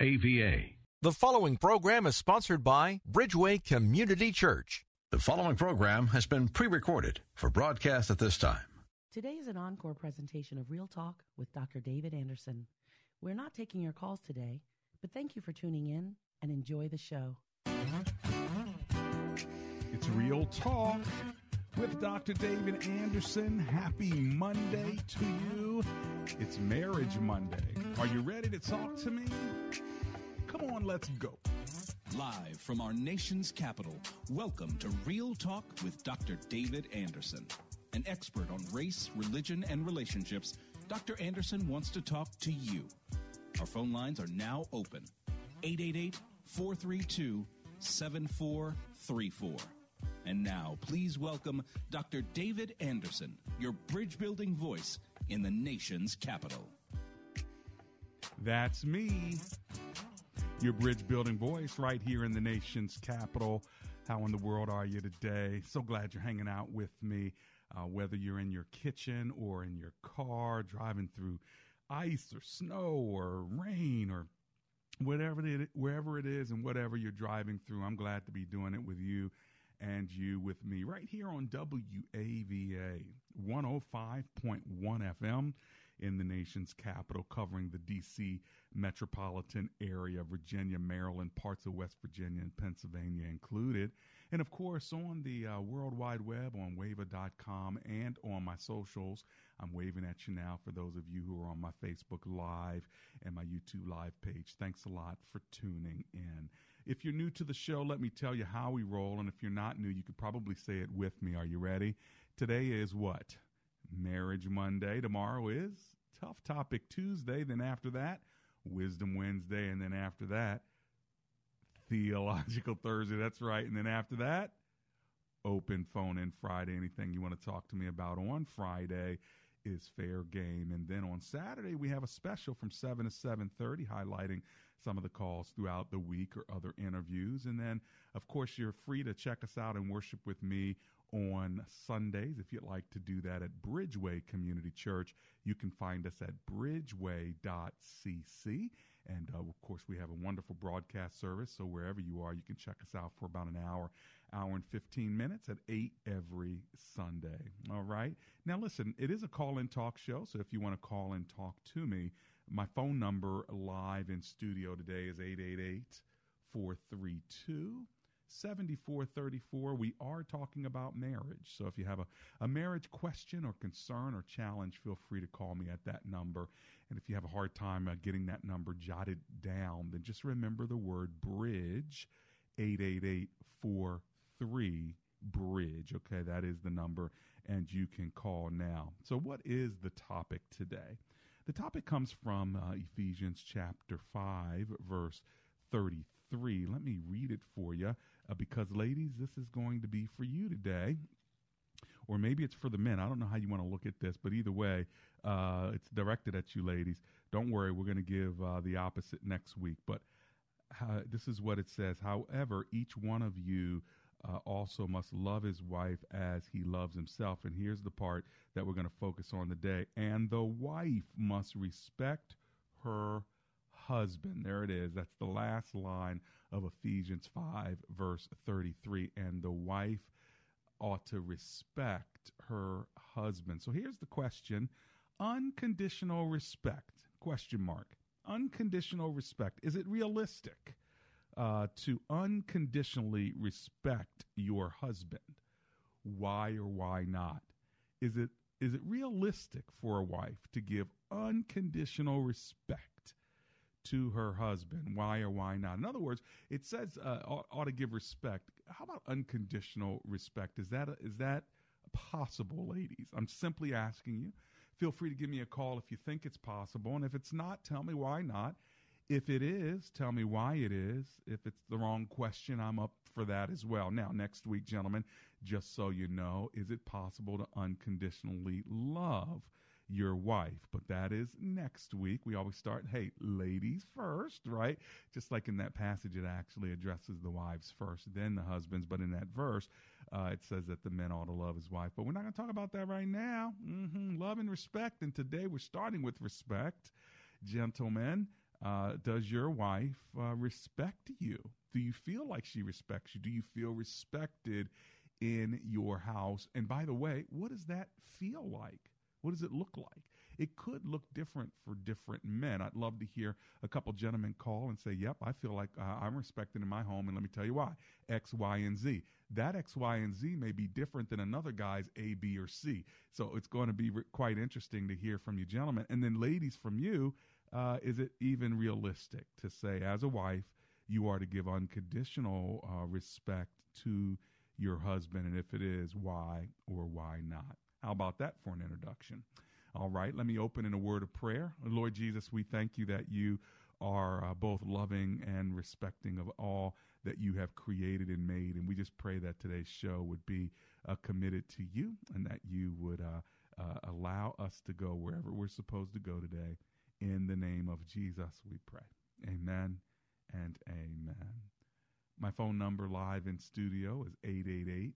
AVA. The following program is sponsored by Bridgeway Community Church. The following program has been pre recorded for broadcast at this time. Today is an encore presentation of Real Talk with Dr. David Anderson. We're not taking your calls today, but thank you for tuning in and enjoy the show. It's Real Talk with Dr. David Anderson. Happy Monday to you. It's Marriage Monday. Are you ready to talk to me? Come on, let's go. Live from our nation's capital, welcome to Real Talk with Dr. David Anderson. An expert on race, religion, and relationships, Dr. Anderson wants to talk to you. Our phone lines are now open 888 432 7434. And now, please welcome Dr. David Anderson, your bridge building voice in the nation's capital. That's me, your bridge building voice right here in the nation's capital. How in the world are you today? So glad you're hanging out with me, uh, whether you're in your kitchen or in your car, driving through ice or snow or rain or whatever it, wherever it is and whatever you're driving through. I'm glad to be doing it with you and you with me right here on WAVA 105.1 FM in the nation's capital, covering the D.C. metropolitan area, Virginia, Maryland, parts of West Virginia, and Pennsylvania included. And of course, on the uh, World Wide Web, on wava.com, and on my socials. I'm waving at you now for those of you who are on my Facebook Live and my YouTube Live page. Thanks a lot for tuning in. If you're new to the show, let me tell you how we roll. And if you're not new, you could probably say it with me. Are you ready? Today is what? Marriage Monday. Tomorrow is Tough Topic Tuesday. Then after that, Wisdom Wednesday. And then after that, Theological Thursday. That's right. And then after that, Open Phone in Friday. Anything you want to talk to me about on Friday is fair game. And then on Saturday, we have a special from 7 to 7.30 highlighting some of the calls throughout the week or other interviews. And then, of course, you're free to check us out and worship with me on Sundays. If you'd like to do that at Bridgeway Community Church, you can find us at bridgeway.cc. And uh, of course, we have a wonderful broadcast service. So wherever you are, you can check us out for about an hour, hour and 15 minutes at 8 every Sunday. All right. Now, listen, it is a call in talk show. So if you want to call and talk to me, my phone number live in studio today is 888 432 7434. We are talking about marriage. So if you have a, a marriage question or concern or challenge, feel free to call me at that number. And if you have a hard time uh, getting that number jotted down, then just remember the word bridge 888 43 bridge. Okay, that is the number, and you can call now. So, what is the topic today? The topic comes from uh, Ephesians chapter 5, verse 33. Let me read it for you uh, because, ladies, this is going to be for you today. Or maybe it's for the men. I don't know how you want to look at this, but either way, uh, it's directed at you, ladies. Don't worry, we're going to give uh, the opposite next week. But uh, this is what it says. However, each one of you uh, also must love his wife as he loves himself. And here's the part that we're going to focus on today. And the wife must respect her husband. There it is. That's the last line of Ephesians 5, verse 33. And the wife ought to respect her husband. So here's the question unconditional respect question mark unconditional respect is it realistic uh, to unconditionally respect your husband. Why or why not? Is it is it realistic for a wife to give unconditional respect to her husband? Why or why not? In other words it says uh, ought, ought to give respect. How about unconditional respect? Is that a, is that possible ladies? I'm simply asking you. Feel free to give me a call if you think it's possible. And if it's not tell me why not If it is, tell me why it is. If it's the wrong question, I'm up for that as well. Now, next week, gentlemen, just so you know, is it possible to unconditionally love your wife? But that is next week. We always start, hey, ladies first, right? Just like in that passage, it actually addresses the wives first, then the husbands. But in that verse, uh, it says that the men ought to love his wife. But we're not going to talk about that right now. Mm-hmm. Love and respect. And today we're starting with respect. Gentlemen, uh, does your wife uh, respect you? Do you feel like she respects you? Do you feel respected in your house? And by the way, what does that feel like? What does it look like? It could look different for different men. I'd love to hear a couple gentlemen call and say, Yep, I feel like uh, I'm respected in my home. And let me tell you why X, Y, and Z. That X, Y, and Z may be different than another guy's A, B, or C. So it's going to be re- quite interesting to hear from you, gentlemen. And then, ladies, from you, uh, is it even realistic to say, as a wife, you are to give unconditional uh, respect to your husband? And if it is, why or why not? How about that for an introduction? All right, let me open in a word of prayer. Lord Jesus, we thank you that you are uh, both loving and respecting of all that you have created and made. And we just pray that today's show would be uh, committed to you and that you would uh, uh allow us to go wherever we're supposed to go today. In the name of Jesus, we pray. Amen and amen. My phone number live in studio is 888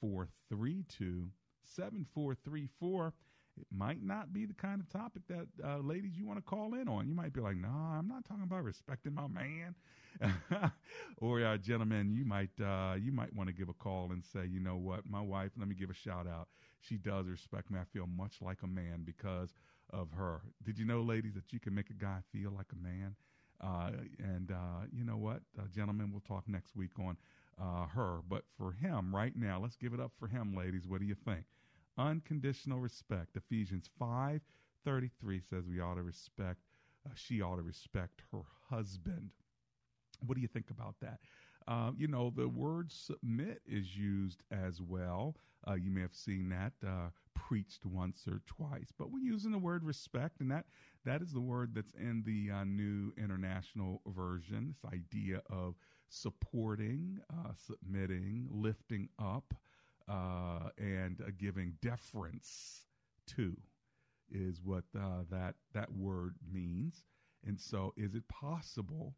432 7434. It might not be the kind of topic that uh, ladies you want to call in on. You might be like, nah, I'm not talking about respecting my man." or uh, gentlemen, you might uh, you might want to give a call and say, "You know what, my wife. Let me give a shout out. She does respect me. I feel much like a man because of her." Did you know, ladies, that you can make a guy feel like a man? Uh, and uh, you know what, uh, gentlemen, we'll talk next week on her. But for him, right now, let's give it up for him, ladies. What do you think? Unconditional respect. Ephesians five thirty three says we ought to respect. Uh, she ought to respect her husband. What do you think about that? Uh, you know, the word submit is used as well. Uh, you may have seen that uh, preached once or twice, but we're using the word respect, and that that is the word that's in the uh, New International Version. This idea of supporting, uh, submitting, lifting up, uh, and giving deference to is what that that word means. And so, is it possible?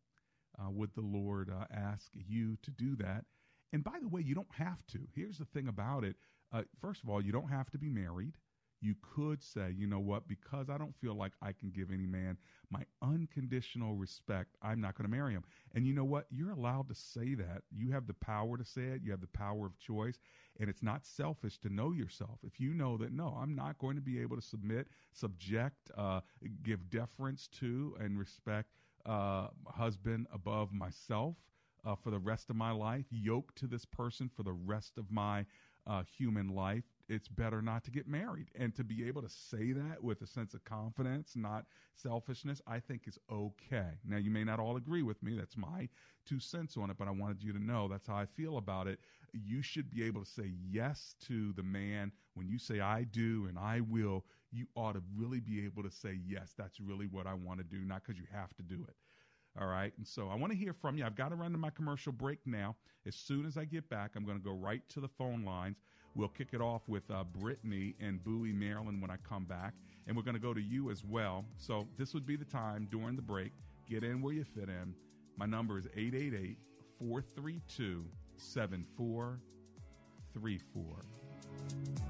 uh, would the Lord uh, ask you to do that? And by the way, you don't have to. Here's the thing about it. Uh, first of all, you don't have to be married. You could say, you know what, because I don't feel like I can give any man my unconditional respect, I'm not going to marry him. And you know what? You're allowed to say that. You have the power to say it. You have the power of choice. And it's not selfish to know yourself. If you know that, no, I'm not going to be able to submit, subject, uh, give deference to, and respect uh, husband above myself uh, for the rest of my life, yoke to this person for the rest of my uh, human life, it's better not to get married. And to be able to say that with a sense of confidence, not selfishness, I think is okay. Now, you may not all agree with me. That's my two cents on it, but I wanted you to know that's how I feel about it. You should be able to say yes to the man when you say, I do and I will. You ought to really be able to say, yes, that's really what I want to do, not because you have to do it. All right. And so I want to hear from you. I've got to run to my commercial break now. As soon as I get back, I'm going to go right to the phone lines. We'll kick it off with uh, Brittany in Bowie, Maryland when I come back. And we're going to go to you as well. So this would be the time during the break. Get in where you fit in. My number is 888 432 7434.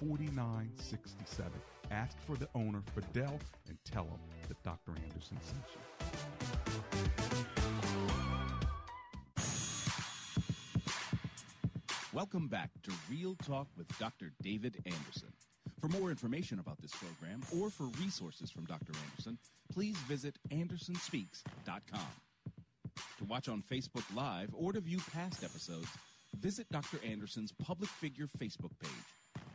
4967. Ask for the owner, Fidel, and tell him that Dr. Anderson sent you. Welcome back to Real Talk with Dr. David Anderson. For more information about this program or for resources from Dr. Anderson, please visit andersonspeaks.com. To watch on Facebook Live or to view past episodes, visit Dr. Anderson's public figure Facebook page.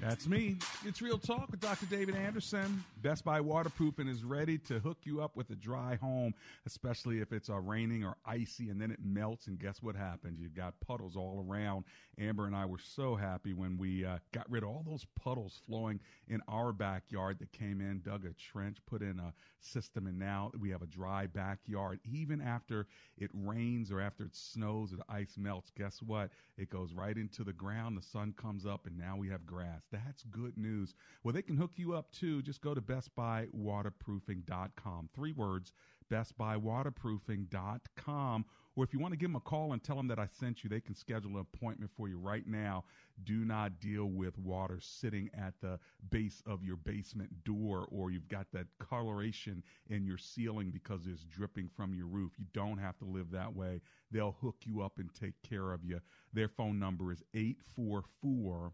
That's me. It's Real Talk with Dr. David Anderson. Best Buy Waterproofing is ready to hook you up with a dry home, especially if it's uh, raining or icy and then it melts. And guess what happens? You've got puddles all around. Amber and I were so happy when we uh, got rid of all those puddles flowing in our backyard that came in, dug a trench, put in a system, and now we have a dry backyard. Even after it rains or after it snows or the ice melts, guess what? It goes right into the ground. The sun comes up, and now we have grass. That's good news. Well, they can hook you up too. Just go to bestbuywaterproofing.com. Three words, bestbuywaterproofing.com. Or if you want to give them a call and tell them that I sent you, they can schedule an appointment for you right now. Do not deal with water sitting at the base of your basement door or you've got that coloration in your ceiling because it's dripping from your roof. You don't have to live that way. They'll hook you up and take care of you. Their phone number is 844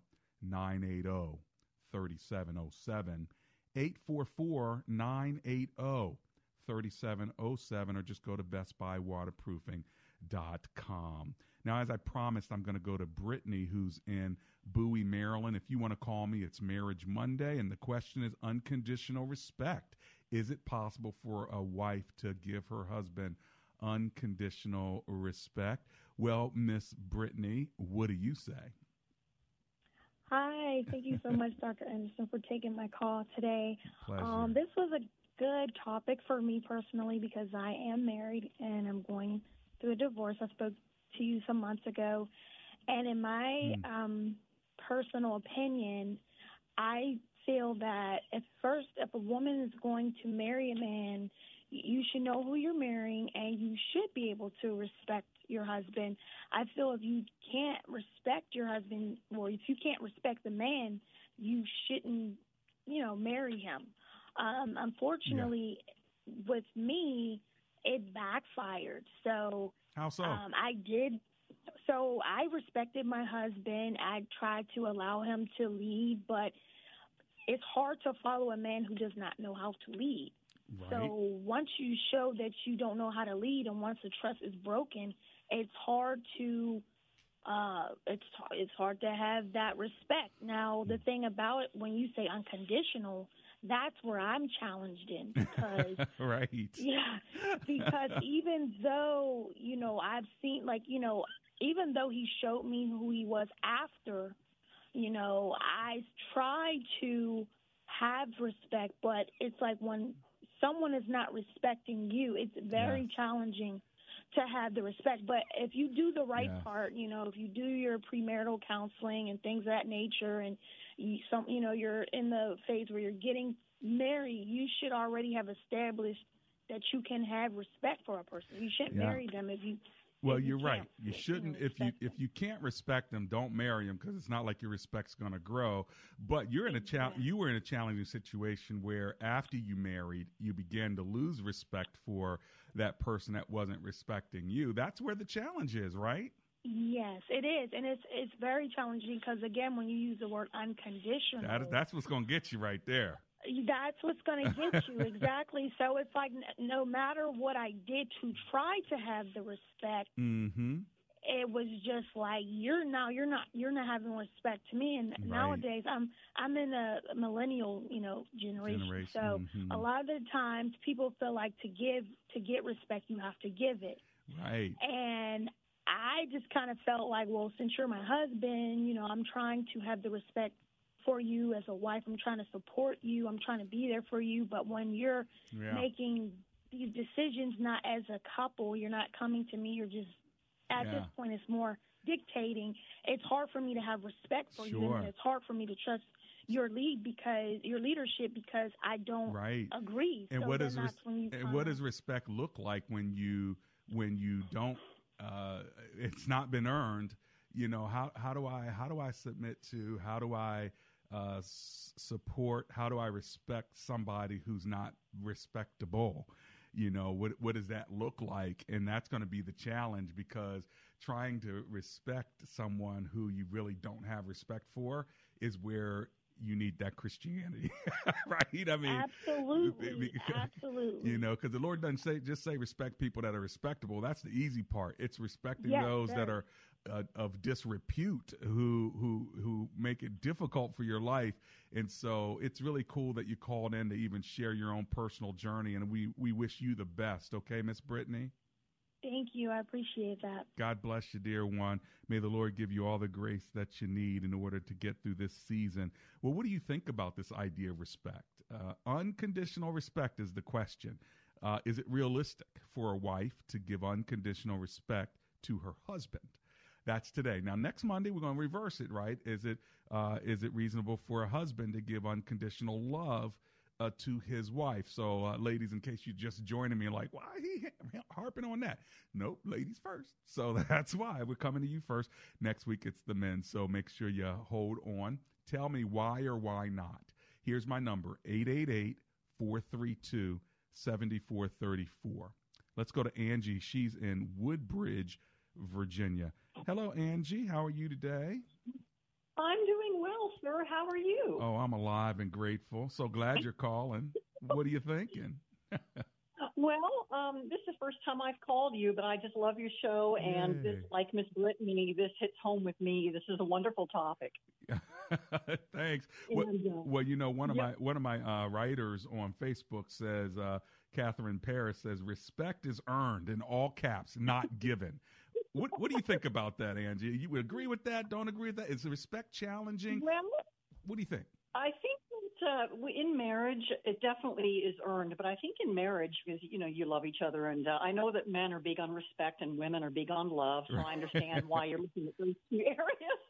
980 3707. 844 980 3707 or just go to bestbuywaterproofing.com. Now, as I promised, I'm going to go to Brittany, who's in Bowie, Maryland. If you want to call me, it's Marriage Monday, and the question is unconditional respect. Is it possible for a wife to give her husband unconditional respect? Well, Miss Brittany, what do you say? Hi, thank you so much, Dr. Anderson, for taking my call today. Pleasure. Um, this was a good topic for me personally because I am married and I'm going through a divorce. I spoke to you some months ago, and in my Mm. um, personal opinion, I feel that at first, if a woman is going to marry a man, you should know who you're marrying and you should be able to respect your husband. I feel if you can't respect your husband or if you can't respect the man, you shouldn't, you know, marry him. Um, unfortunately, with me, it backfired. So How so? um, I did. So I respected my husband. I tried to allow him to lead, but it's hard to follow a man who does not know how to lead. right. So once you show that you don't know how to lead, and once the trust is broken, it's hard to uh, it's it's hard to have that respect. Now the thing about it, when you say unconditional, that's where I'm challenged in because right. yeah, because even though, you know, I've seen, like, you know, even though he showed me who he was after, you know, I try to have respect, but it's like when someone is not respecting you, it's very Yes. challenging to have the respect. But if you do the right Yes. part, you know, if you do your premarital counseling and things of that nature, and you, some, you know, you're in the phase where you're getting married, you should already have established that you can have respect for a person. You shouldn't Yeah. marry them if you. Well, if you you're right. You shouldn't if you respect if you can't respect them, don't marry them because it's not like your respect's going to grow. But you're in a cha- you were in a challenging situation where after you married, you began to lose respect for that person that wasn't respecting you. That's where the challenge is, right? Yes, it is, and it's it's very challenging because again, when you use the word unconditional, that, that's what's going to get you right there. That's what's going to get you exactly. So it's like no matter what I did to try to have the respect, Mm-hmm. It was just like you're now you're not you're not having respect to me. And Right. nowadays, I'm I'm in a millennial you know generation. Generation, So mhm. a lot of the times, people feel like to give to get respect, you have to give it. Right. And I just kind of felt like, well, since you're my husband, you know, I'm trying to have the respect for you as a wife. I'm trying to support you. I'm trying to be there for you. But when you're Yeah. making these decisions not as a couple, you're not coming to me. You're just at this point, it's more dictating. It's hard for me to have respect for you, and it's hard for me to trust your lead because your leadership because I don't Right. agree. And so what does res- and what does respect look like when you when you don't uh, it's not been earned you know how how do i how do i submit to how do i uh, s- support how do i respect somebody who's not respectable you know what what does that look like? And that's going to be the challenge because trying to respect someone who you really don't have respect for is where you need that christianity right? I mean absolutely, because- absolutely. you know because the lord doesn't say just say respect people that are respectable. That's the easy part. It's respecting Yes, those that are uh, of disrepute who who who make it difficult for your life and so it's really cool that you called in to even share your own personal journey and we we wish you the best okay miss brittany Thank you. I appreciate that. God bless you, dear one. May the Lord give you all the grace that you need in order to get through this season. Well, what do you think about this idea of respect? Uh, unconditional respect is the question. Uh, is it realistic for a wife to give unconditional respect to her husband? That's today. Now, next Monday we're going to reverse it. Right? Is it uh, is it reasonable for a husband to give unconditional love uh, to his wife. So, uh, ladies, in case you're just joining me, like, why he harping on that? Nope, ladies first. So that's why we're coming to you first. Next week, it's the men. So make sure you hold on. Tell me why or why not. Here's my number 888 432 7434. Let's go to Angie. She's in Woodbridge, Virginia. Hello, Angie. How are you today? I'm doing well, sir. How are you? Oh, I'm alive and grateful. So glad you're calling. What are you thinking? Well, um, this is the first time I've called you, but I just love your show, and this, like Miss Brittany, this hits home with me. This is a wonderful topic. Thanks. Well, And, uh, well, you know, one of yep. my one of my uh, writers on Facebook says, uh, Catherine Paris says, "Respect is earned in all caps, not given." What What do you think about that, Angie? You agree with that? Don't agree with that? Is the respect challenging? Well, What do you think? I think uh, in marriage, it definitely is earned. But I think in marriage, because you know you love each other, and uh, I know that men are big on respect and women are big on love, so I understand why you're looking at those two areas.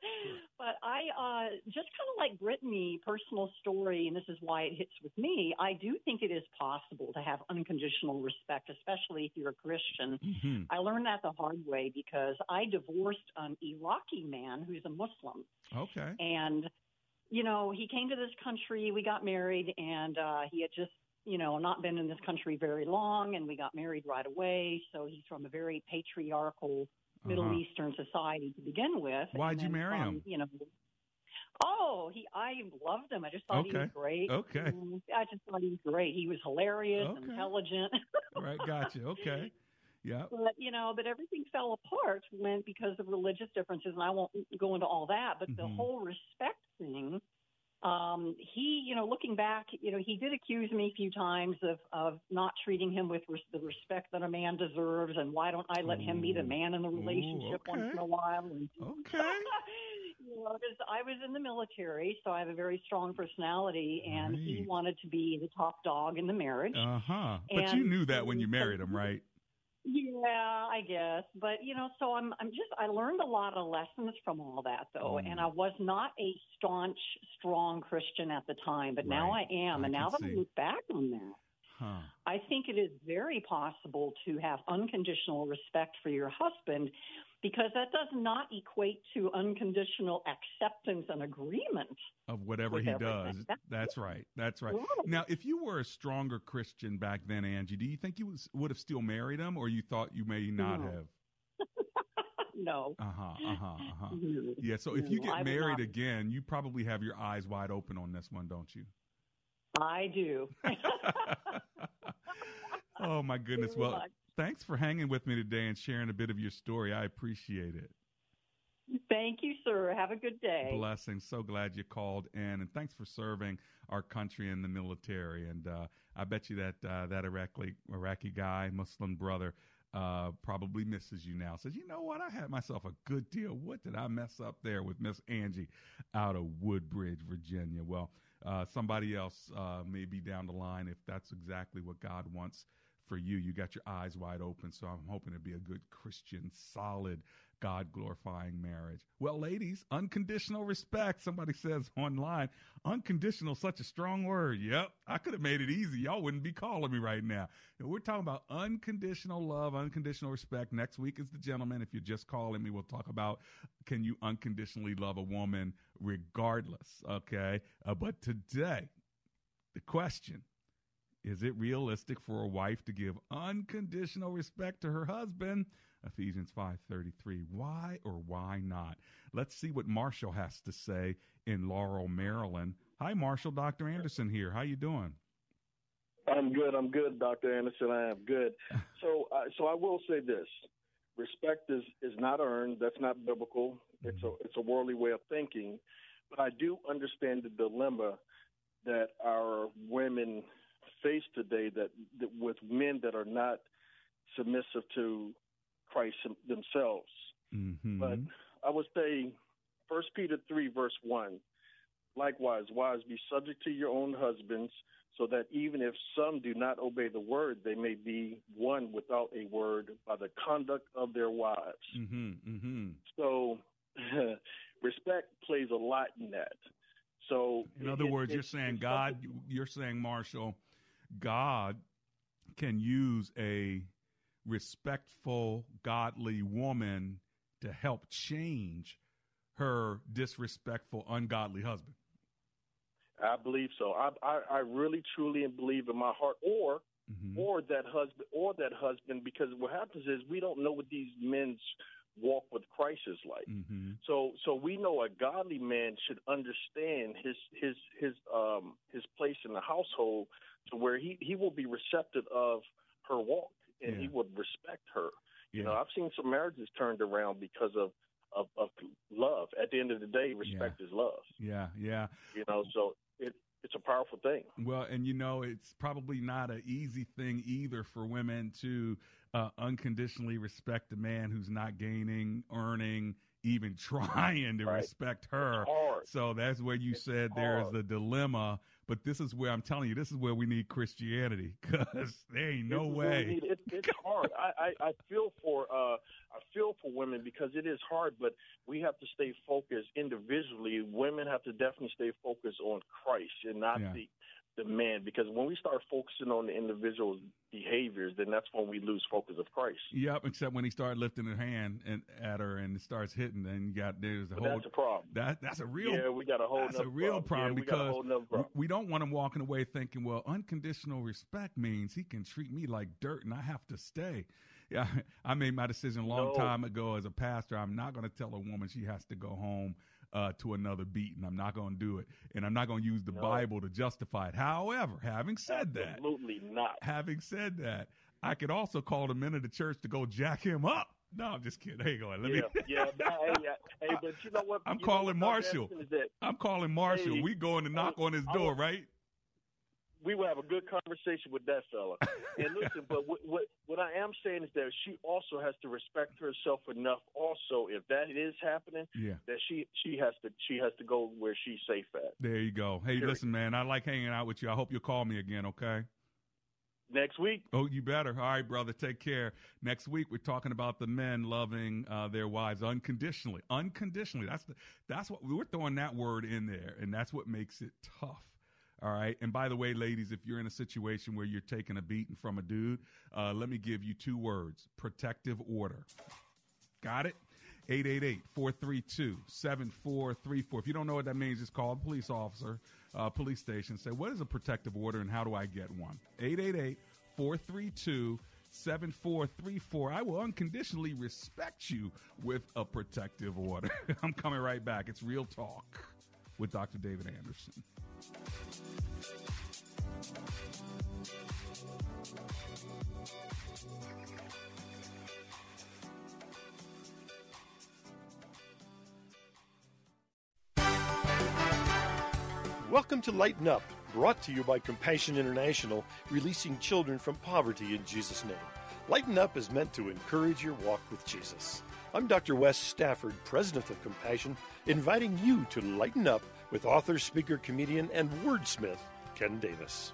But I uh, just kind of like Brittany, personal story, and this is why it hits with me. I do think it is possible to have unconditional respect, especially if you're a Christian. Mhm. I learned that the hard way because I divorced an Iraqi man who's a Muslim Okay. and you know he came to this country we got married and uh he had just you know not been in this country very long and we got married right away so he's from a very patriarchal middle Uh-huh. eastern society to begin with Why'd you marry from, him? you know oh he i loved him i just thought he was great Okay. Mm, i just thought he was great he was hilarious Okay. intelligent Right. Gotcha. Okay. Yeah. but you know, but everything fell apart when because of religious differences, and I won't go into all that. But the Mhm. whole respect thing, um, he, you know, looking back, you know, he did accuse me a few times of of not treating him with res- the respect that a man deserves, and why don't I let him be the man in the Ooh, relationship once in a while? And, Okay. you know, because I was in the military, so I have a very strong personality, and he wanted to be the top dog in the marriage. Uh huh. But you knew that when you married him, right? Yeah, I guess. But you know, so I'm I'm just I learned a lot of lessons from all that though. Mm. And I was not a staunch, strong Christian at the time, but now I am. I and now that see. I look back on that, Huh. I think it is very possible to have unconditional respect for your husband because that does not equate to unconditional acceptance and agreement. of whatever he everything. does. That's- That's right. That's right. Right. Now, if you were a stronger Christian back then, Angie, do you think you was, would have still married him, or you thought you may not No. have? no. Uh huh. Uh huh. Uh huh. Yeah. So if No, you get I married again, you probably have your eyes wide open on this one, don't you? I do. Oh my goodness. Well, much. thanks for hanging with me today and sharing a bit of your story. I appreciate it. Thank you, sir. Have a good day. Blessings. So glad you called in, and thanks for serving our country in the military. And uh, I bet you that uh, that Iraqi Iraqi guy, Muslim brother, uh, probably misses you now. Says, you know what? I had myself a good deal. What did I mess up there with Miss Angie out of Woodbridge, Virginia? Well, uh, somebody else uh, may be down the line if that's exactly what God wants for you. You got your eyes wide open, so I'm hoping to be a good Christian, solid, God glorifying marriage. Well, ladies, unconditional respect. Somebody says online, unconditional, such a strong word. Yep, I could have made it easy. Y'all wouldn't be calling me right now. We're talking about unconditional love, unconditional respect. Next week is the gentleman. If you're just calling me, we'll talk about can you unconditionally love a woman regardless. Okay, uh, but today, the question is it realistic for a wife to give unconditional respect to her husband? Ephesians 5:33. Why or why not? Let's see what Marshall has to say in Laurel, Maryland. Hi Marshall, Dr. Anderson here. How you doing? I'm good. I'm good, Dr. Anderson. I am good. So, uh, so I will say this: respect is is not earned. That's not biblical. It's a it's a worldly way of thinking. But I do understand the dilemma that our women face today. That, that with men that are not submissive to Christ themselves. Mm-hmm. But I would say, First Peter three verse one. Likewise, wives, be subject to your own husbands, so that even if some do not obey the word, they may be won without a word by the conduct of their wives. Mm-hmm. Mm-hmm. So, respect plays a lot in that. So, In other it- words, you're saying God, you're saying Marshall, God can use a respectful, godly woman to help change her disrespectful, ungodly husband. I believe so. I, I, I really truly believe in my heart, or Mm-hmm. or that husband, or that husband, because what happens is we don't know what these men's walk with Christ is like. Mm-hmm. So, so we know a godly man should understand his his his um his place in the household to where he he will be receptive of her walk and he would respect her. You Yeah. know, I've seen some marriages turned around because of of, of love. At the end of the day, respect is love. Yeah, yeah. You know, so it it's a powerful thing. Well, and you know, it's probably not an easy thing either for women to uh, unconditionally respect a man who's not gaining, earning, even trying to Right. respect her. So that's where you said there is hard. the dilemma. But this is where I'm telling you, this is where we need Christianity because there ain't no is way. It, it's hard. I, I, I feel for uh, I feel for women because it is hard, but we have to stay focused individually. Women have to definitely stay focused on Christ and not Yeah. the the man. Because when we start focusing on the individual's behaviors, then that's when we lose focus of Christ. Yep, except when he started lifting his hand and at her and it starts hitting, then you got there's the But whole that's a problem. that that's a real yeah, we got a whole that's a real problem, Yeah, a because we- problem. we don't want him walking away thinking, well, unconditional respect means he can treat me like dirt and I have to stay. Yeah, I made my decision a long No. time ago as a pastor. I'm not going to tell a woman she has to go home uh, to another beat, and I'm not going to do it, and I'm not going to use the No. Bible to justify it. However, having said that, Absolutely not. having said that, I could also call the men of the church to go jack him up. No, I'm just kidding. Hey, go on. Let yeah, me. yeah, nah, hey, yeah, hey, but you know what? I'm calling. Marshall. Anderson, is that I'm calling Marshall. Hey, we going to knock I- on his I door, want- right? We will have a good conversation with that fella. and listen, but what, what what I am saying is that she also has to respect herself enough. Also, if that is happening, Yeah. that she she has to she has to go where she's safe at. There you go. Hey, Period. listen, man, I like hanging out with you. I hope you'll call me again, okay? Next week, Oh, you better. All right, brother. Take care. Next week, we're talking about the men loving uh, their wives unconditionally. Unconditionally. That's the, that's what we're throwing that word in there, and that's what makes it tough. All right. And by the way, ladies, if you're in a situation where you're taking a beating from a dude, uh, let me give you two words: protective order. Got it? 888-432-7434. If you don't know what that means, just call a police officer, uh, police station. Say, what is a protective order and how do I get one? 888-432 7434. I will unconditionally respect you with a protective order. I'm coming right back. It's Real Talk with Dr. David Anderson. Welcome to Lighten Up, brought to you by Compassion International, releasing children from poverty in Jesus' name. Lighten Up is meant to encourage your walk with Jesus. I'm Dr. Wes Stafford, President of Compassion, inviting you to lighten up with author, speaker, comedian, and wordsmith Ken Davis.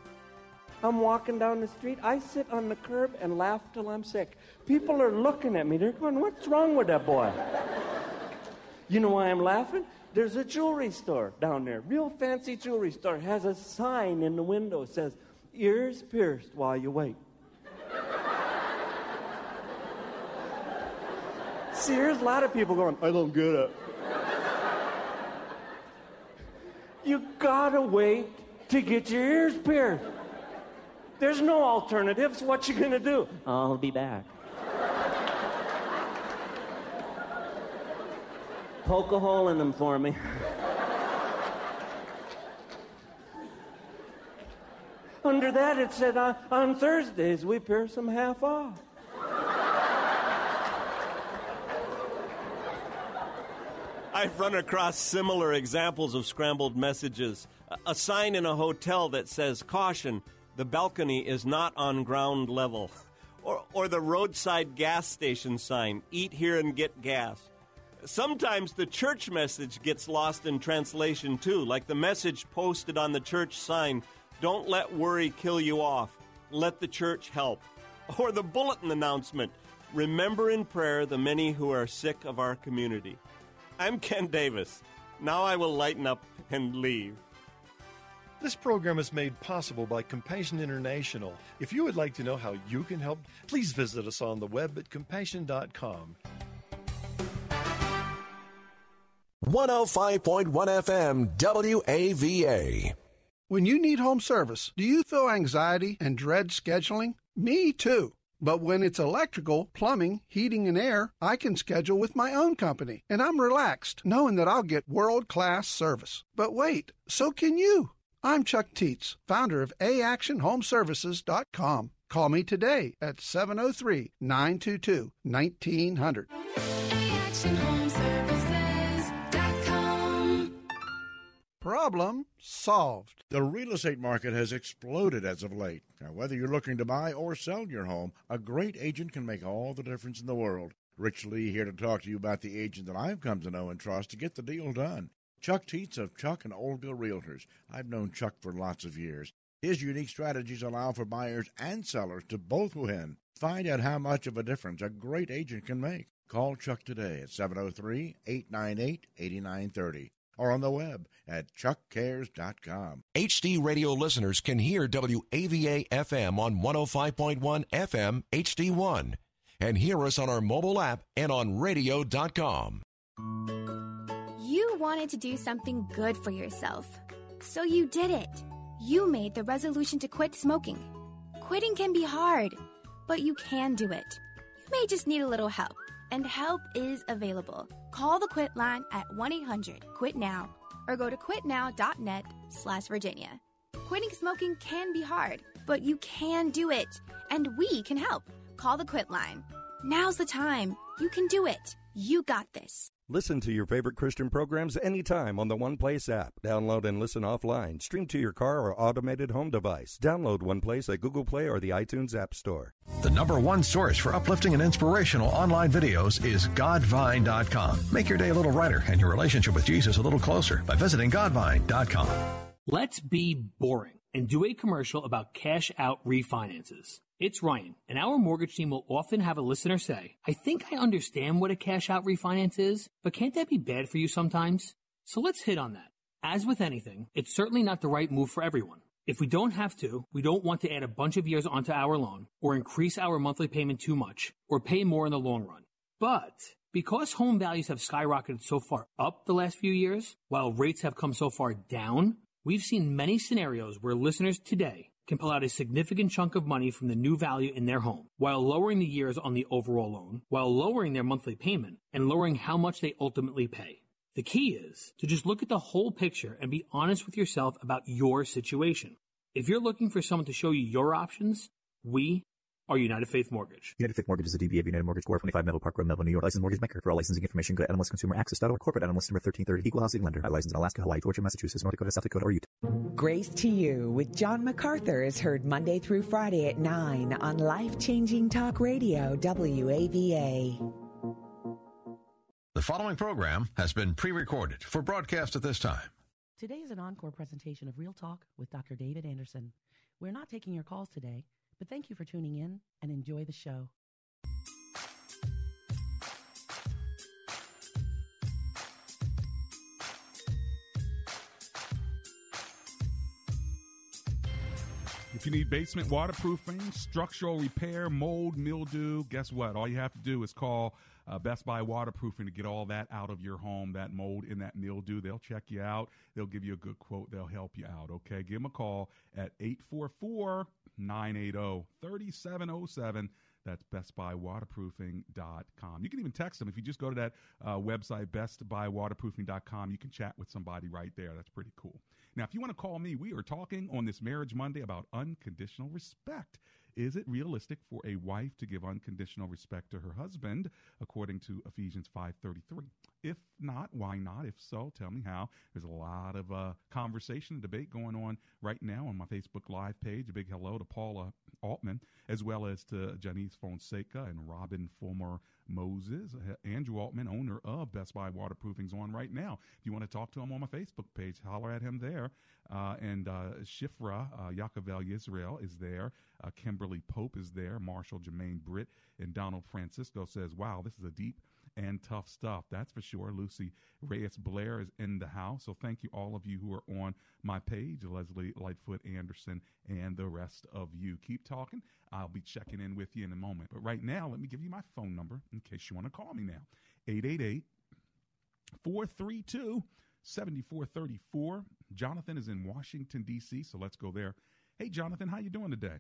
I'm walking down the street. I sit on the curb and laugh till I'm sick. People are looking at me. They're going, What's wrong with that boy? you know why I'm laughing? There's a jewelry store down there, real fancy jewelry store. Has a sign in the window says, "Ears pierced while you wait." See, there's a lot of people going, "I don't get it." you gotta wait to get your ears pierced. There's no alternatives. What you gonna do? I'll be back. Poke a hole in them for me. Under that, it said on, on Thursdays we pierce them half off. I've run across similar examples of scrambled messages. A sign in a hotel that says, Caution, the balcony is not on ground level. Or, or the roadside gas station sign, Eat here and get gas. Sometimes the church message gets lost in translation too, like the message posted on the church sign Don't let worry kill you off, let the church help. Or the bulletin announcement Remember in prayer the many who are sick of our community. I'm Ken Davis. Now I will lighten up and leave. This program is made possible by Compassion International. If you would like to know how you can help, please visit us on the web at compassion.com. 105.1 FM WAVA. When you need home service, do you feel anxiety and dread scheduling? Me too. But when it's electrical, plumbing, heating, and air, I can schedule with my own company, and I'm relaxed knowing that I'll get world class service. But wait, so can you. I'm Chuck Teets, founder of AactionHomeservices.com. Call me today at 703 922 1900. Problem solved. The real estate market has exploded as of late. Now, whether you're looking to buy or sell your home, a great agent can make all the difference in the world. Rich Lee here to talk to you about the agent that I've come to know and trust to get the deal done. Chuck Teets of Chuck and Oldville Realtors. I've known Chuck for lots of years. His unique strategies allow for buyers and sellers to both win. Find out how much of a difference a great agent can make. Call Chuck today at 703 898 8930 or on the web at chuckcares.com. HD radio listeners can hear WAVA FM on 105.1 FM HD1 and hear us on our mobile app and on radio.com. You wanted to do something good for yourself, so you did it. You made the resolution to quit smoking. Quitting can be hard, but you can do it. You may just need a little help, and help is available. Call the Quit line at 1-800-QUIT-NOW or go to quitnow.net slash Virginia. Quitting smoking can be hard, but you can do it, and we can help. Call the Quit line. Now's the time. You can do it. You got this. Listen to your favorite Christian programs anytime on the One Place app. Download and listen offline. Stream to your car or automated home device. Download One Place at Google Play or the iTunes App Store. The number one source for uplifting and inspirational online videos is Godvine.com. Make your day a little brighter and your relationship with Jesus a little closer by visiting Godvine.com. Let's be boring and do a commercial about cash out refinances. It's Ryan, and our mortgage team will often have a listener say, I think I understand what a cash out refinance is, but can't that be bad for you sometimes? So let's hit on that. As with anything, it's certainly not the right move for everyone. If we don't have to, we don't want to add a bunch of years onto our loan, or increase our monthly payment too much, or pay more in the long run. But because home values have skyrocketed so far up the last few years, while rates have come so far down, we've seen many scenarios where listeners today can pull out a significant chunk of money from the new value in their home while lowering the years on the overall loan, while lowering their monthly payment, and lowering how much they ultimately pay. The key is to just look at the whole picture and be honest with yourself about your situation. If you're looking for someone to show you your options, we are United Faith Mortgage. United Faith Mortgage is a DBA of United Mortgage Corp. 25 Melville Park Road, Melville, New York. Licensed mortgage maker. For all licensing information, go to NMLSConsumerAccess.org. Corporate NMLS number 1330. Equal housing lender. Licensed in Alaska, Hawaii, Georgia, Massachusetts, North Dakota, South Dakota, or Utah. Grace to You with John MacArthur is heard Monday through Friday at 9 on Life Changing Talk Radio, WAVA. The following program has been pre recorded for broadcast at this time. Today is an encore presentation of Real Talk with Dr. David Anderson. We're not taking your calls today, but thank you for tuning in and enjoy the show. If you need basement waterproofing, structural repair, mold, mildew, guess what? All you have to do is call uh, Best Buy Waterproofing to get all that out of your home, that mold and that mildew. They'll check you out. They'll give you a good quote. They'll help you out. Okay. Give them a call at 844 980 3707. That's bestbuywaterproofing.com. You can even text them. If you just go to that uh, website, bestbuywaterproofing.com, you can chat with somebody right there. That's pretty cool. Now, if you want to call me, we are talking on this Marriage Monday about unconditional respect. Is it realistic for a wife to give unconditional respect to her husband, according to Ephesians 5:33? If not, why not? If so, tell me how. There's a lot of uh, conversation and debate going on right now on my Facebook Live page. A big hello to Paula Altman, as well as to Janice Fonseca and Robin Fulmer Moses. Uh, Andrew Altman, owner of Best Buy Waterproofing's on right now. If you want to talk to him on my Facebook page, holler at him there. Uh, and uh, Shifra uh, Yakovel Yisrael is there. Uh, Kimberly Pope is there. Marshall Jermaine Britt and Donald Francisco says, "Wow, this is a deep." And tough stuff. That's for sure. Lucy Reyes Blair is in the house. So thank you, all of you who are on my page, Leslie Lightfoot Anderson, and the rest of you. Keep talking. I'll be checking in with you in a moment. But right now, let me give you my phone number in case you want to call me now 888 432 7434. Jonathan is in Washington, D.C., so let's go there. Hey, Jonathan, how you doing today?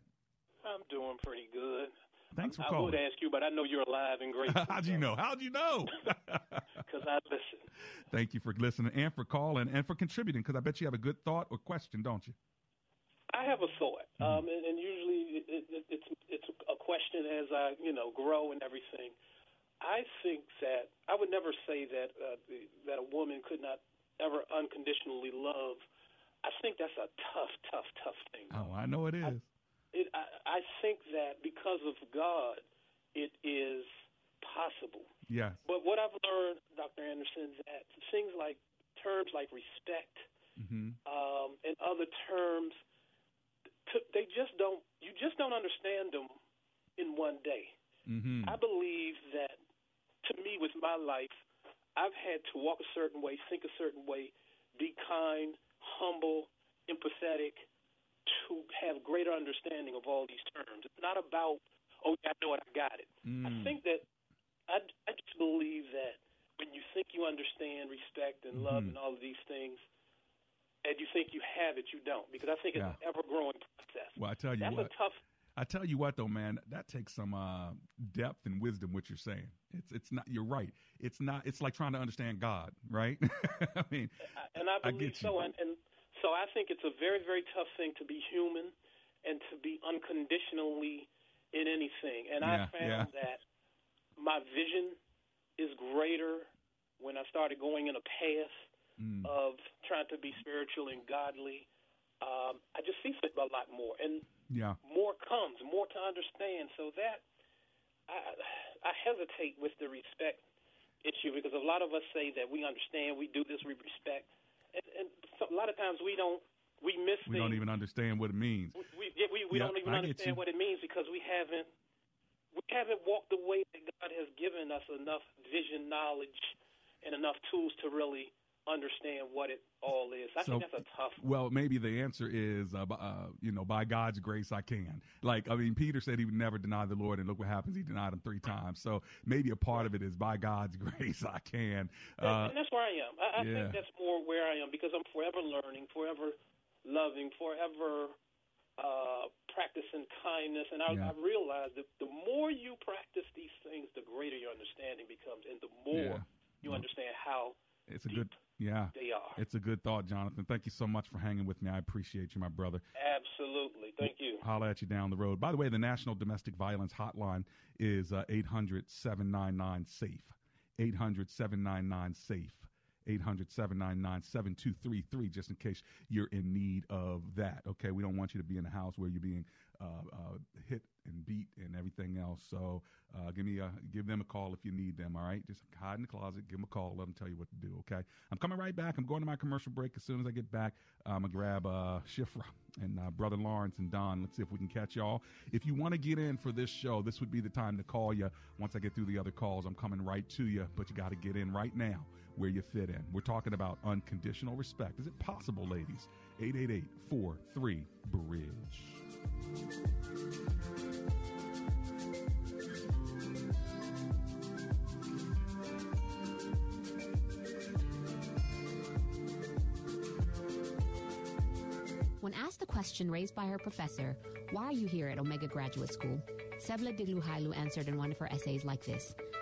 I'm doing pretty good. Thanks for I calling. I would ask you, but I know you're alive and great. How'd you know? How'd you know? Because I listen. Thank you for listening and for calling and for contributing because I bet you have a good thought or question, don't you? I have a thought, um, and, and usually it, it, it's it's a question as I you know grow and everything. I think that I would never say that uh, the, that a woman could not ever unconditionally love. I think that's a tough, tough, tough thing. Oh, I know it is. It, I, I think that because of God, it is possible. Yes. But what I've learned, Dr. Anderson, that things like terms like respect Mm-hmm. um, and other terms, t- they just don't. You just don't understand them in one day. Mm-hmm. I believe that, to me, with my life, I've had to walk a certain way, think a certain way, be kind, humble, empathetic, to have greater understanding of all these terms. It's not about, oh, yeah, I know it, I got it. I Mm. think that I, I just believe that when you think you understand respect and love Mhm. and all of these things, and you think you have it, you don't. Because I think it's Yeah. an ever growing process. Well, I tell you That's what. a tough. I tell you what, though, man, that takes some uh, depth and wisdom. What you're saying, it's it's not. You're right. It's not. It's like trying to understand God, right? I mean, and I I believe you. so. And, and so I think it's a very, very tough thing to be human and to be unconditionally in anything. And Yeah, I found yeah. that my vision is greater when I started going in a path Mm. of trying to be spiritual and godly. Um, I just see a lot more, and yeah. more comes, more to understand. So that I, I hesitate with the respect issue because a lot of us say that we understand, we do this, we respect, and, and so a lot of times we don't. We miss We things. don't even understand what it means. We yeah, we, we Yep, don't even I understand what it means because we haven't we haven't walked the way that God has given us enough vision, knowledge, and enough tools to really understand what it all is. I think that's a tough. Well, maybe the answer is, uh, uh, you know, by God's grace, I can. Like, I mean, Peter said he would never deny the Lord, and look what happens. He denied him three times. So maybe a part of it is by God's grace, I can. Uh, and that's where I am. I, I yeah. think that's more where I am because I'm forever learning, forever loving, forever uh, practicing kindness, and I, Yeah. I realized that the more you practice these things, the greater your understanding becomes, and the more Yeah. you understand how It's a good, yeah. they are. It's a good thought, Jonathan. Thank you so much for hanging with me. I appreciate you, my brother. Absolutely. Thank you. Holler at you down the road. By the way, the National Domestic Violence Hotline is uh, 800 799 SAFE. 800 799 SAFE. 800 799 7233, just in case you're in need of that. Okay, we don't want you to be in a house where you're being uh, uh, hit and beat and everything else. So uh, give me a, give them a call if you need them. All right, just hide in the closet, give them a call, let them tell you what to do. Okay, I'm coming right back. I'm going to my commercial break. As soon as I get back, I'm gonna grab uh, Shifra and uh, brother Lawrence and Don. Let's see if we can catch y'all. If you want to get in for this show, this would be the time to call you. Once I get through the other calls, I'm coming right to you. But you got to get in right now where you fit in. We're talking about unconditional respect. Is it possible, ladies? 888 43 Bridge. When asked the question raised by her professor, why are you here at Omega Graduate School? Sebla Digluhailu answered in one of her essays like this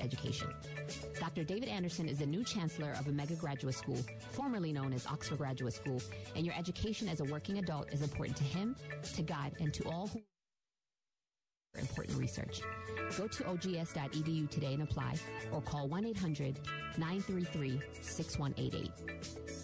education? Dr. David Anderson is the new chancellor of Omega Graduate School, formerly known as Oxford Graduate School, and your education as a working adult is important to him, to God, and to all who important research. Go to ogs.edu today and apply or call 1 800 933 6188.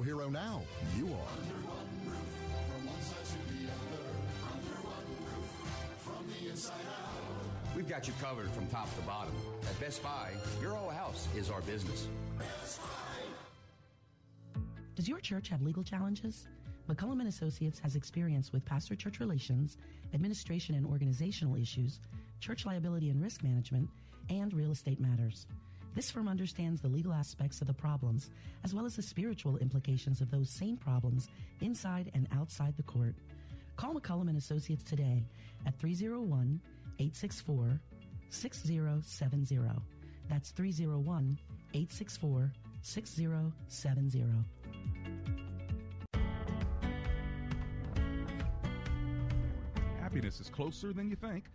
hero now? You are. We've got you covered from top to bottom. At Best Buy, your whole house is our business. Does your church have legal challenges? McCullum and Associates has experience with pastor church relations, administration and organizational issues, church liability and risk management, and real estate matters. This firm understands the legal aspects of the problems as well as the spiritual implications of those same problems inside and outside the court. Call McCullum and Associates today at 301 864 6070. That's 301 864 6070. Happiness is closer than you think.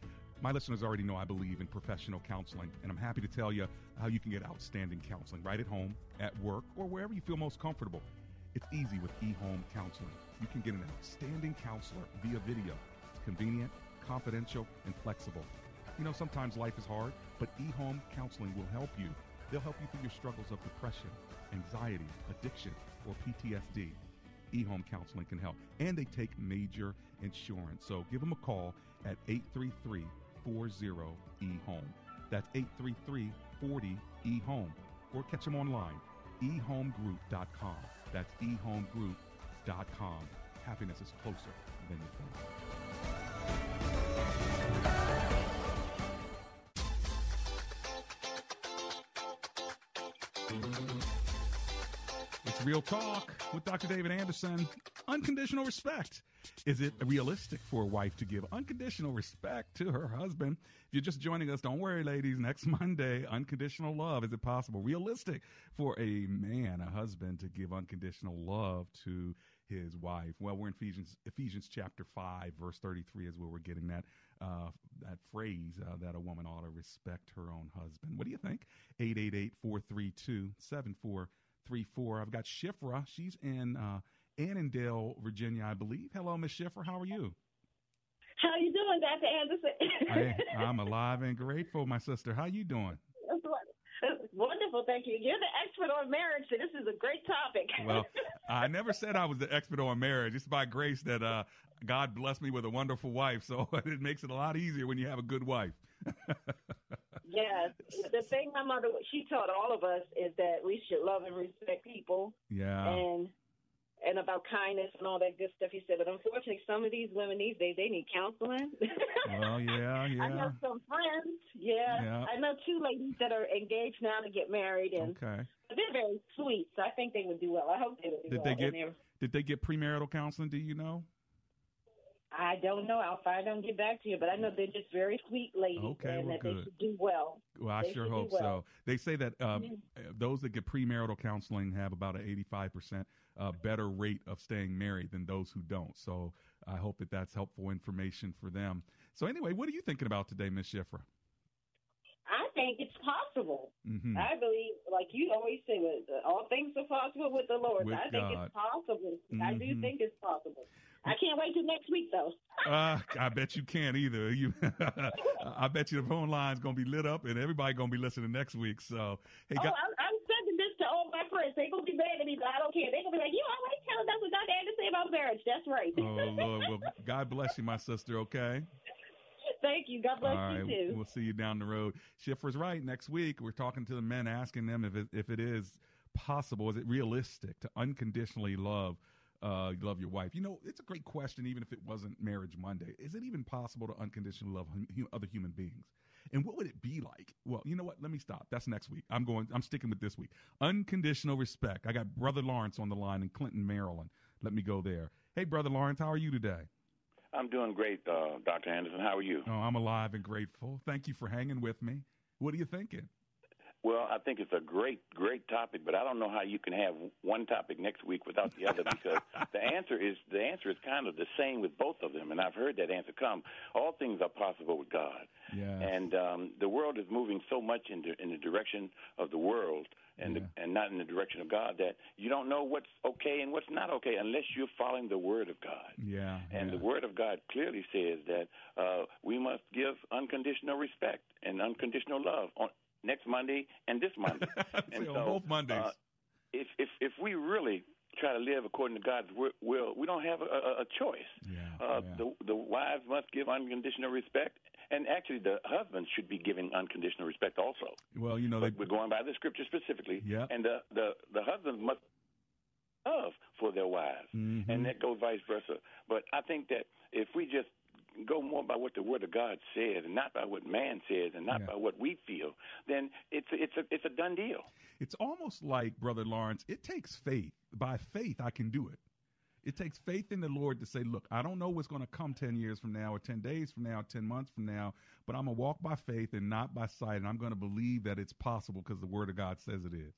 My listeners already know I believe in professional counseling, and I'm happy to tell you how you can get outstanding counseling right at home, at work, or wherever you feel most comfortable. It's easy with eHome Counseling. You can get an outstanding counselor via video. It's convenient, confidential, and flexible. You know, sometimes life is hard, but eHome Counseling will help you. They'll help you through your struggles of depression, anxiety, addiction, or PTSD. eHome Counseling can help. And they take major insurance. So give them a call at 833 40 eHome. That's 833 40 eHome. Or catch them online, ehomegroup.com. That's ehomegroup.com. Happiness is closer than you think. It's Real Talk with Dr. David Anderson. Unconditional respect. Is it realistic for a wife to give unconditional respect to her husband? If you're just joining us, don't worry, ladies. Next Monday, unconditional love. Is it possible, realistic for a man, a husband, to give unconditional love to his wife. Well, we're in Ephesians Ephesians chapter five, verse thirty three is where we're getting that uh, that phrase uh, that a woman ought to respect her own husband. What do you think? 888-432-7434. I've got Shifra. She's in uh, Annandale, Virginia, I believe. Hello, Miss Shifra. How are you? How you doing, Dr. Anderson? I, I'm alive and grateful, my sister. How you doing? Wonderful, thank you. You're the expert on marriage, so this is a great topic. well, I never said I was the expert on marriage. It's by grace that uh, God blessed me with a wonderful wife, so it makes it a lot easier when you have a good wife. yes, the thing my mother she taught all of us is that we should love and respect people. Yeah, and and about kindness and all that good stuff he said. But unfortunately, some of these women these days they need counseling. well, yeah, yeah. I know some friends. Yeah. yeah. I know two ladies that are engaged now to get married, and okay. they're very sweet. So I think they would do well. I hope they would do did well. They get, did they get premarital counseling? Do you know? I don't know. I'll find out and get back to you. But I know they're just very sweet ladies, okay, and well, that good. they should do well. Well, I they sure hope well. so. They say that um, mm-hmm. those that get premarital counseling have about an eighty-five percent uh, better rate of staying married than those who don't. So I hope that that's helpful information for them. So anyway, what are you thinking about today, Miss Shifra? I think it's possible. Mm-hmm. I believe, like you always say, all things are possible with the Lord. With I think God. it's possible. Mm-hmm. I do think it's possible. I can't wait till next week, though. uh, I bet you can't either. You, I bet you the phone line's gonna be lit up, and everybody gonna be listening next week. So, hey, oh, God, I'm, I'm sending this to all my friends. They're gonna be mad at me, but I don't care. They're gonna be like, "You always telling us what Dr. to say about marriage." That's right. oh Lord, well, God bless you, my sister. Okay. Thank you. God bless All right, you too. we'll see you down the road. Shifra's right. Next week, we're talking to the men, asking them if it, if it is possible, is it realistic to unconditionally love uh, love your wife? You know, it's a great question, even if it wasn't Marriage Monday. Is it even possible to unconditionally love hum- other human beings? And what would it be like? Well, you know what? Let me stop. That's next week. I'm going. I'm sticking with this week. Unconditional respect. I got Brother Lawrence on the line in Clinton, Maryland. Let me go there. Hey, Brother Lawrence, how are you today? I'm doing great, uh, Dr. Anderson. How are you? Oh, I'm alive and grateful. Thank you for hanging with me. What are you thinking? Well, I think it's a great, great topic, but I don't know how you can have one topic next week without the other because the answer is the answer is kind of the same with both of them, and I've heard that answer come. All things are possible with God, yeah. and um, the world is moving so much in the in the direction of the world and yeah. the, and not in the direction of God that you don't know what's okay and what's not okay unless you're following the Word of God. Yeah, and yeah. the Word of God clearly says that uh, we must give unconditional respect and unconditional love on next Monday and this Monday. and so, both Mondays. Uh, if if if we really try to live according to God's will, we don't have a, a, a choice. Yeah, uh, yeah. The the wives must give unconditional respect, and actually the husbands should be giving unconditional respect also. Well, you know, they, we're going by the scripture specifically, yeah. and the the the husbands must love for their wives, mm-hmm. and that goes vice versa. But I think that if we just go more by what the Word of God says, and not by what man says, and not Yeah. by what we feel, then it's a, it's a it's a done deal. It's almost like, Brother Lawrence, it takes faith. By faith, I can do it. It takes faith in the Lord to say, look, I don't know what's going to come 10 years from now, or 10 days from now, 10 months from now, but I'm going to walk by faith and not by sight, and I'm going to believe that it's possible because the Word of God says it is.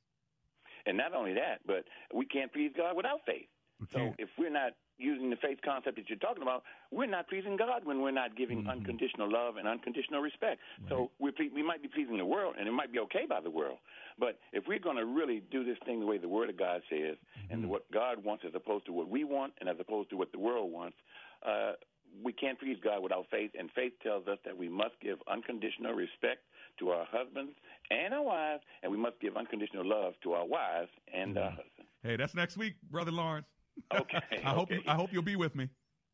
And not only that, but we can't please God without faith. So if we're not using the faith concept that you're talking about, we're not pleasing God when we're not giving Mm-hmm. unconditional love and unconditional respect. So we're ple- we might be pleasing the world, and it might be okay by the world. But if we're going to really do this thing the way the Word of God says, and Mm-hmm. what God wants as opposed to what we want, and as opposed to what the world wants, uh, we can't please God without faith. And faith tells us that we must give unconditional respect to our husbands and our wives, and we must give unconditional love to our wives and our husbands. Hey, that's next week, Brother Lawrence. Okay. I hope okay. I hope you'll be with me.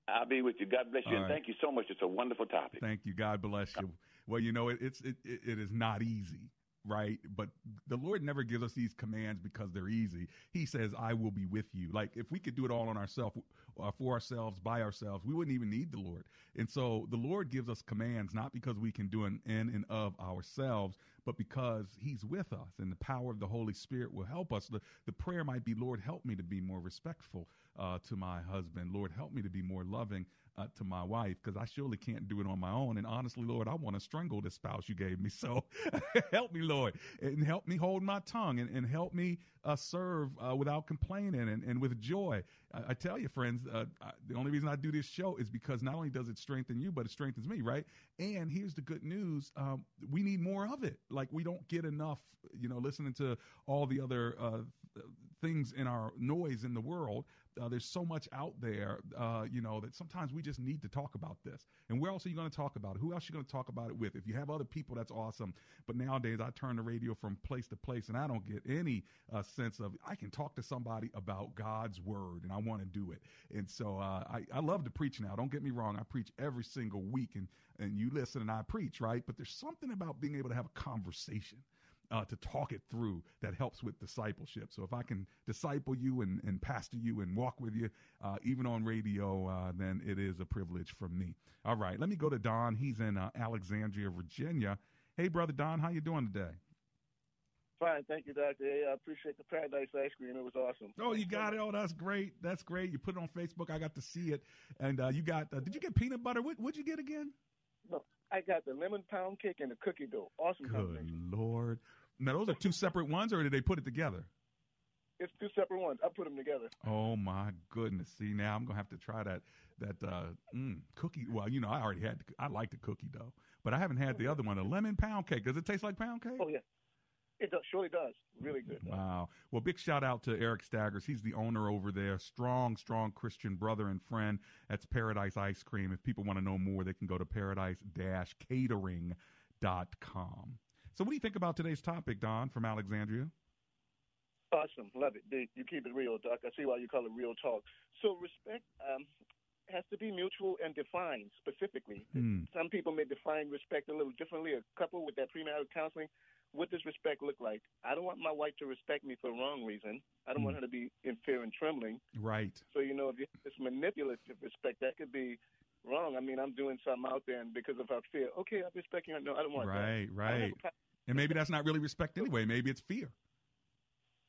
I'll be with you. God bless you, right. thank you so much. It's a wonderful topic. Thank you. God bless you. Well, you know, it, it's it, it, it is not easy, right? But the Lord never gives us these commands because they're easy. He says, "I will be with you." Like if we could do it all on ourselves, uh, for ourselves, by ourselves, we wouldn't even need the Lord. And so the Lord gives us commands not because we can do an in and of ourselves, but because He's with us and the power of the Holy Spirit will help us. The, the prayer might be, Lord, help me to be more respectful uh, to my husband. Lord, help me to be more loving uh, to my wife because I surely can't do it on my own. And honestly, Lord, I want to strangle the spouse you gave me. So help me, Lord, and help me hold my tongue and, and help me uh, serve uh, without complaining and, and with joy. I, I tell you, friends, uh, I, the only reason I do this show is because not only does it strengthen you, but it strengthens me, right? And here's the good news: um, we need more of it. Like we don't get enough, you know, listening to all the other uh, things in our noise in the world. Uh, there's so much out there, uh, you know, that sometimes we just need to talk about this. And where else are you going to talk about it? Who else are you going to talk about it with? If you have other people, that's awesome. But nowadays, I turn the radio from place to place, and I don't get any uh, sense of I can talk to somebody about God's word, and I want to do it. And so uh, I, I love to preach now. Don't get me wrong. I preach every single week, and and you listen, and I preach, right? But there's something about being able to have a conversation uh, to talk it through that helps with discipleship. So if I can disciple you and, and pastor you and walk with you, uh, even on radio, uh, then it is a privilege for me. All right, let me go to Don. He's in uh, Alexandria, Virginia. Hey, brother Don, how you doing today? Fine, thank you, Doctor. I appreciate the paradise ice cream. It was awesome. Oh, you got it. Oh, that's great. That's great. You put it on Facebook. I got to see it, and uh, you got. Uh, did you get peanut butter? What would you get again? I got the lemon pound cake and the cookie dough. Awesome Good Lord. Now, those are two separate ones, or did they put it together? It's two separate ones. I put them together. Oh my goodness! See, now I'm gonna have to try that that uh, mm, cookie. Well, you know, I already had. I like the cookie dough, but I haven't had the other one, a lemon pound cake. Does it taste like pound cake? Oh yeah, it does, surely does. Really good. Wow. Well, big shout out to Eric Staggers. He's the owner over there. Strong, strong Christian brother and friend. That's Paradise Ice Cream. If people want to know more, they can go to paradise-catering.com. So, what do you think about today's topic, Don, from Alexandria? Awesome. Love it. You keep it real, Doc. I see why you call it real talk. So, respect um, has to be mutual and defined specifically. Mm. Some people may define respect a little differently. A couple with that premarital counseling, what does respect look like? I don't want my wife to respect me for the wrong reason. I don't Mm. want her to be in fear and trembling. Right. So, you know, if you have this manipulative respect, that could be wrong. I mean, I'm doing something out there, and because of our fear, okay, I'm respecting her. No, I don't want that. Right, don't have right. And maybe that's not really respect anyway. Maybe it's fear.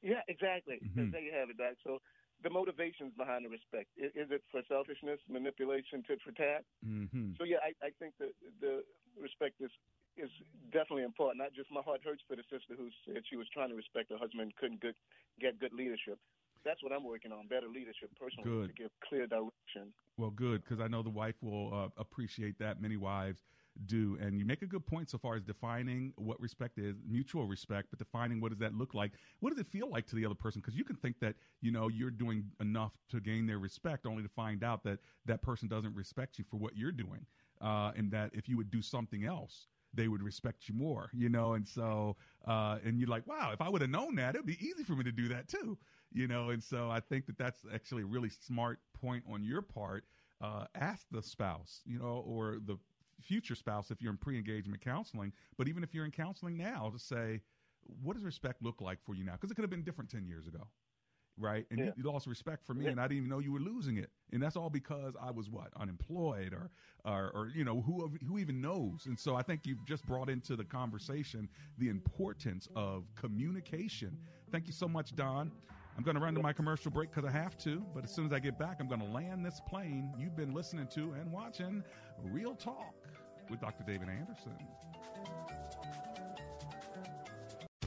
Yeah, exactly. Mhm. There you have it, Doc. So the motivations behind the respect is, is it for selfishness, manipulation, tit for tat? Mm-hmm. So yeah, I, I think that the respect is is definitely important. Not just my heart hurts for the sister who said she was trying to respect her husband, couldn't good, get good leadership. That's what I'm working on: better leadership, personally, Good. to give clear direction. Well, good, because I know the wife will uh, appreciate that. Many wives do. And you make a good point so far as defining what respect is, mutual respect, but defining what does that look like? What does it feel like to the other person? Because you can think that, you know, you're doing enough to gain their respect only to find out that that person doesn't respect you for what you're doing. Uh, and that if you would do something else, they would respect you more, you know, and so, uh, and you're like, wow, if I would have known that, it'd be easy for me to do that too, you know, and so I think that that's actually a really smart point on your part. Uh, ask the spouse, you know, or the future spouse if you're in pre-engagement counseling, but even if you're in counseling now, to say, what does respect look like for you now? Because it could have been different ten years ago, right? And Yeah. you, you lost respect for me, Yeah. and I didn't even know you were losing it, and that's all because I was what unemployed or, or, or you know, who who even knows? And so I think you've just brought into the conversation the importance of communication. Thank you so much, Don. I'm going to run to my commercial break because I have to, but as soon as I get back, I'm going to land this plane. You've been listening to and watching Real Talk with Dr. David Anderson.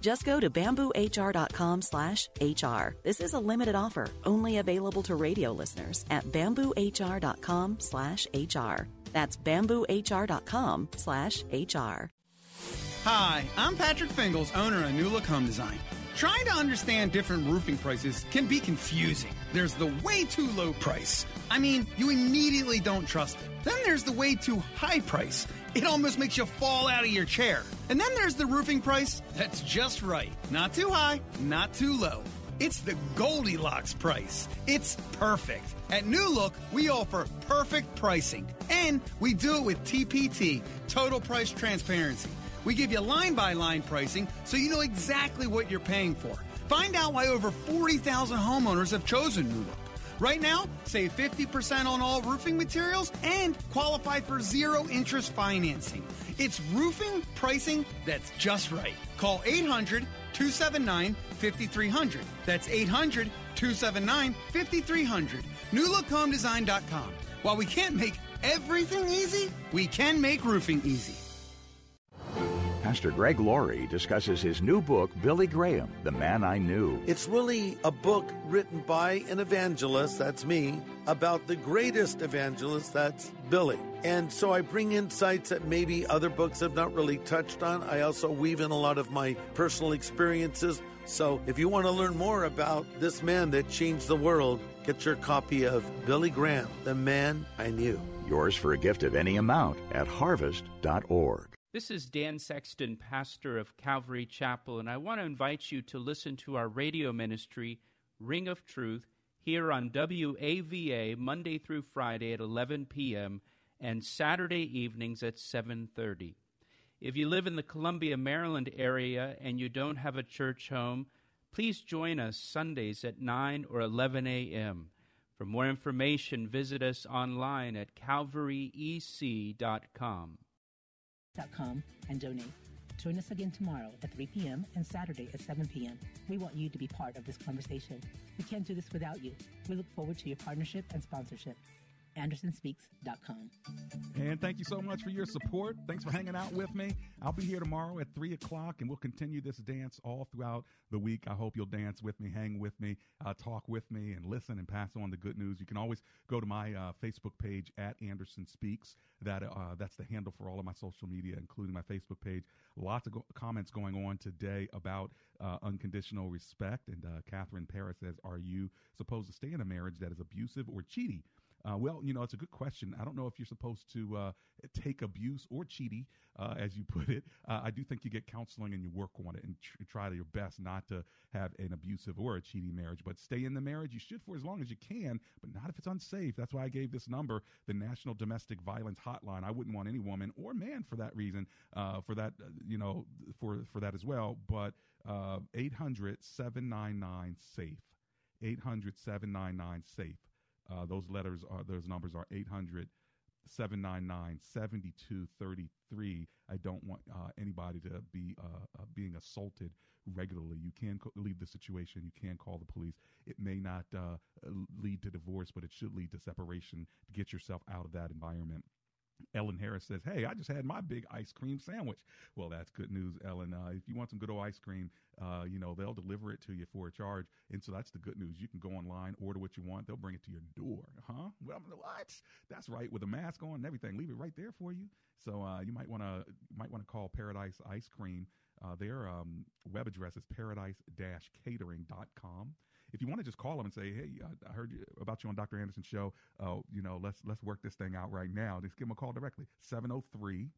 Just go to bamboohr.com slash HR. This is a limited offer, only available to radio listeners at bamboohr.com slash HR. That's bamboohr.com slash HR. Hi, I'm Patrick Fingles, owner of New Look Home Design. Trying to understand different roofing prices can be confusing. There's the way too low price. I mean, you immediately don't trust it. Then there's the way too high price. It almost makes you fall out of your chair. And then there's the roofing price that's just right. Not too high, not too low. It's the Goldilocks price. It's perfect. At New Look, we offer perfect pricing. And we do it with TPT, Total Price Transparency. We give you line by line pricing so you know exactly what you're paying for. Find out why over 40,000 homeowners have chosen New Look. Right now, save 50% on all roofing materials and qualify for zero interest financing. It's roofing pricing that's just right. Call 800 279 5300. That's 800 279 5300. NewLookHomeDesign.com. While we can't make everything easy, we can make roofing easy. Pastor Greg Laurie discusses his new book, Billy Graham, The Man I Knew. It's really a book written by an evangelist, that's me, about the greatest evangelist, that's Billy. And so I bring insights that maybe other books have not really touched on. I also weave in a lot of my personal experiences. So if you want to learn more about this man that changed the world, get your copy of Billy Graham, The Man I Knew. Yours for a gift of any amount at harvest.org. This is Dan Sexton, pastor of Calvary Chapel, and I want to invite you to listen to our radio ministry, Ring of Truth, here on WAVA Monday through Friday at 11 p.m. and Saturday evenings at 7:30. If you live in the Columbia, Maryland area and you don't have a church home, please join us Sundays at 9 or 11 a.m. For more information, visit us online at calvaryec.com. Com and donate. Join us again tomorrow at 3 p.m. and Saturday at 7 p.m. We want you to be part of this conversation. We can't do this without you. We look forward to your partnership and sponsorship. AndersonSpeaks.com. And thank you so much for your support. Thanks for hanging out with me. I'll be here tomorrow at 3 o'clock, and we'll continue this dance all throughout the week. I hope you'll dance with me, hang with me, uh, talk with me, and listen and pass on the good news. You can always go to my uh, Facebook page at Anderson Speaks. That uh, That's the handle for all of my social media, including my Facebook page. Lots of go- comments going on today about uh, unconditional respect. And uh, Catherine Paris says, Are you supposed to stay in a marriage that is abusive or cheaty? Uh, well, you know, it's a good question. I don't know if you're supposed to uh, take abuse or cheaty, uh, as you put it. Uh, I do think you get counseling and you work on it and tr- try your best not to have an abusive or a cheating marriage. But stay in the marriage. You should for as long as you can, but not if it's unsafe. That's why I gave this number, the National Domestic Violence Hotline. I wouldn't want any woman or man for that reason, uh, for that, uh, you know, for for that as well. But 800 799 safe. 800 799 safe. Uh, those letters are those numbers are 800 799 7233. I don't want uh, anybody to be uh, uh being assaulted regularly. You can co- leave the situation. You can call the police. It may not uh, lead to divorce, but it should lead to separation to get yourself out of that environment. Ellen Harris says, Hey, I just had my big ice cream sandwich. Well, that's good news, Ellen. Uh, if you want some good old ice cream, uh, you know, they'll deliver it to you for a charge. And so that's the good news. You can go online, order what you want. They'll bring it to your door. Huh? Well, what? That's right. With a mask on and everything, leave it right there for you. So uh, you might want to might want to call Paradise Ice Cream. Uh, their um, web address is paradise-catering.com if you want to just call them and say, "Hey, I heard you, about you on Dr. Anderson's show. Uh, you know, let's let's work this thing out right now." Just give them a call directly. 703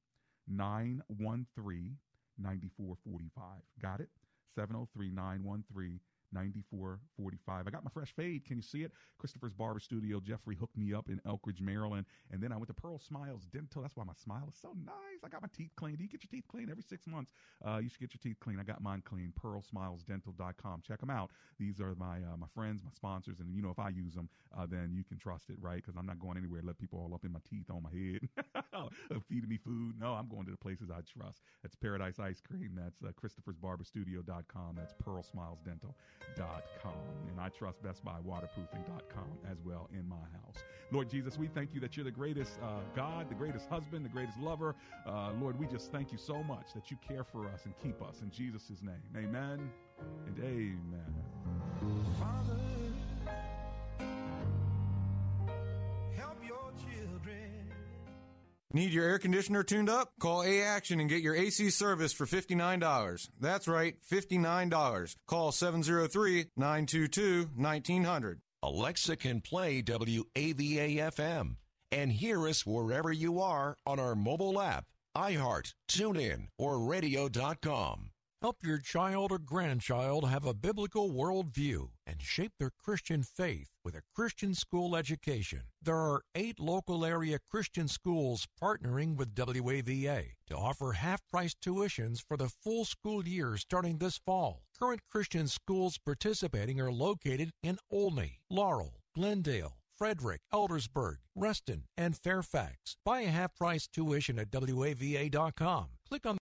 913 9445. Got it? 703 913 9445. I got my fresh fade. Can you see it? Christopher's Barber Studio. Jeffrey hooked me up in Elkridge, Maryland. And then I went to Pearl Smiles Dental. That's why my smile is so nice. I got my teeth cleaned. Do you get your teeth cleaned every six months? Uh, you should get your teeth cleaned. I got mine clean. PearlSmilesDental.com. Check them out. These are my uh, my friends, my sponsors. And, you know, if I use them, uh, then you can trust it, right? Because I'm not going anywhere to let people all up in my teeth on my head feeding me food. No, I'm going to the places I trust. That's Paradise Ice Cream. That's uh, Christopher's Barber Studio.com. That's Pearl Smiles Dental com, And I trust Best Buy Waterproofing.com as well in my house. Lord Jesus, we thank you that you're the greatest uh, God, the greatest husband, the greatest lover. Uh, Lord, we just thank you so much that you care for us and keep us in Jesus' name. Amen and amen. Father, Need your air conditioner tuned up? Call A Action and get your AC service for $59. That's right, $59. Call 703 922 1900. Alexa can play WAVA FM and hear us wherever you are on our mobile app, iHeart, TuneIn, or radio.com. Help your child or grandchild have a biblical worldview and shape their Christian faith with a Christian school education. There are eight local area Christian schools partnering with WAVA to offer half price tuitions for the full school year starting this fall. Current Christian schools participating are located in Olney, Laurel, Glendale, Frederick, Eldersburg, Reston, and Fairfax. Buy a half price tuition at WAVA.com. Click on